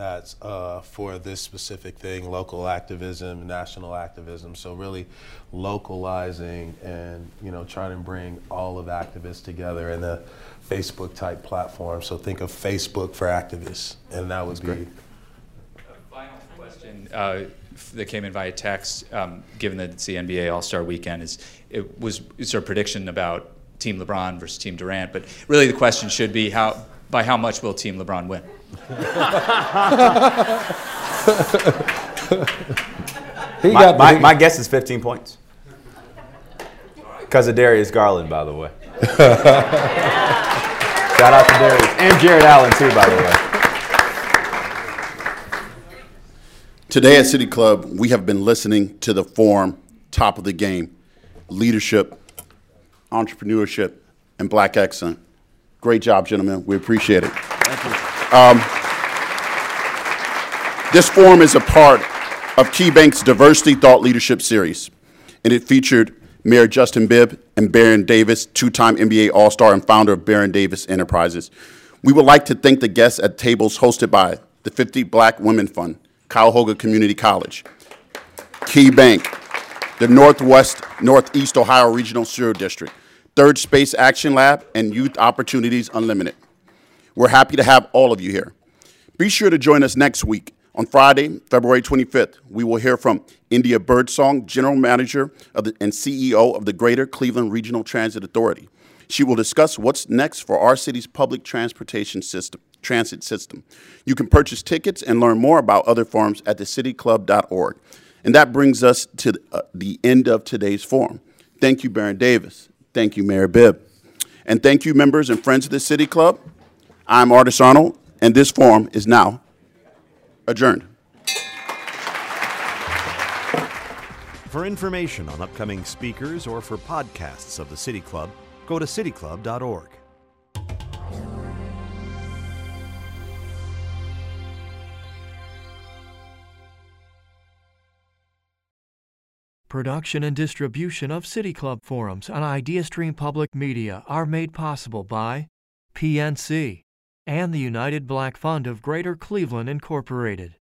S2: that's uh, for this specific thing local activism, national activism. So, really localizing and you know trying to bring all of activists together in a Facebook type platform. So, think of Facebook for activists, and that would be.
S8: Final question uh, that came in via text, um, given that it's the NBA All Star Weekend, is it was it's our prediction about Team LeBron versus Team Durant, but really the question should be how by how much will Team LeBron win? [laughs]
S2: He
S3: my,
S2: got
S3: my, my guess is 15 points. Because of Darius Garland, by the way. [laughs] Shout out to Darius. And Jarrett Allen, too, by the way.
S1: Today at City Club, we have been listening to the forum, Top of the Game, Leadership, Entrepreneurship, and Black Excellence. Great job, gentlemen. We appreciate it. Um, this forum is a part of KeyBank's Diversity Thought Leadership Series, and it featured Mayor Justin Bibb and Baron Davis, two-time NBA All-Star and founder of Baron Davis Enterprises. We would like to thank the guests at tables hosted by the 50 Black Women Fund, Cuyahoga Community College, Key Bank, the Northwest Northeast Ohio Regional Sewer District, Third Space Action Lab, and Youth Opportunities Unlimited. We're happy to have all of you here. Be sure to join us next week. On Friday, February 25th, we will hear from India Birdsong, General Manager the, and CEO of the Greater Cleveland Regional Transit Authority. She will discuss what's next for our city's public transportation system, transit system. You can purchase tickets and learn more about other forums at thecityclub.org. And that brings us to uh, the end of today's forum. Thank you, Baron Davis. Thank you, Mayor Bibb. And thank you, members and friends of the City Club. I'm Artis Arnold, and this forum is now adjourned.
S10: For information on upcoming speakers or for podcasts of the City Club, go to cityclub.org.
S11: Production and distribution of City Club forums on IdeaStream Public Media are made possible by PNC and the United Black Fund of Greater Cleveland, Incorporated.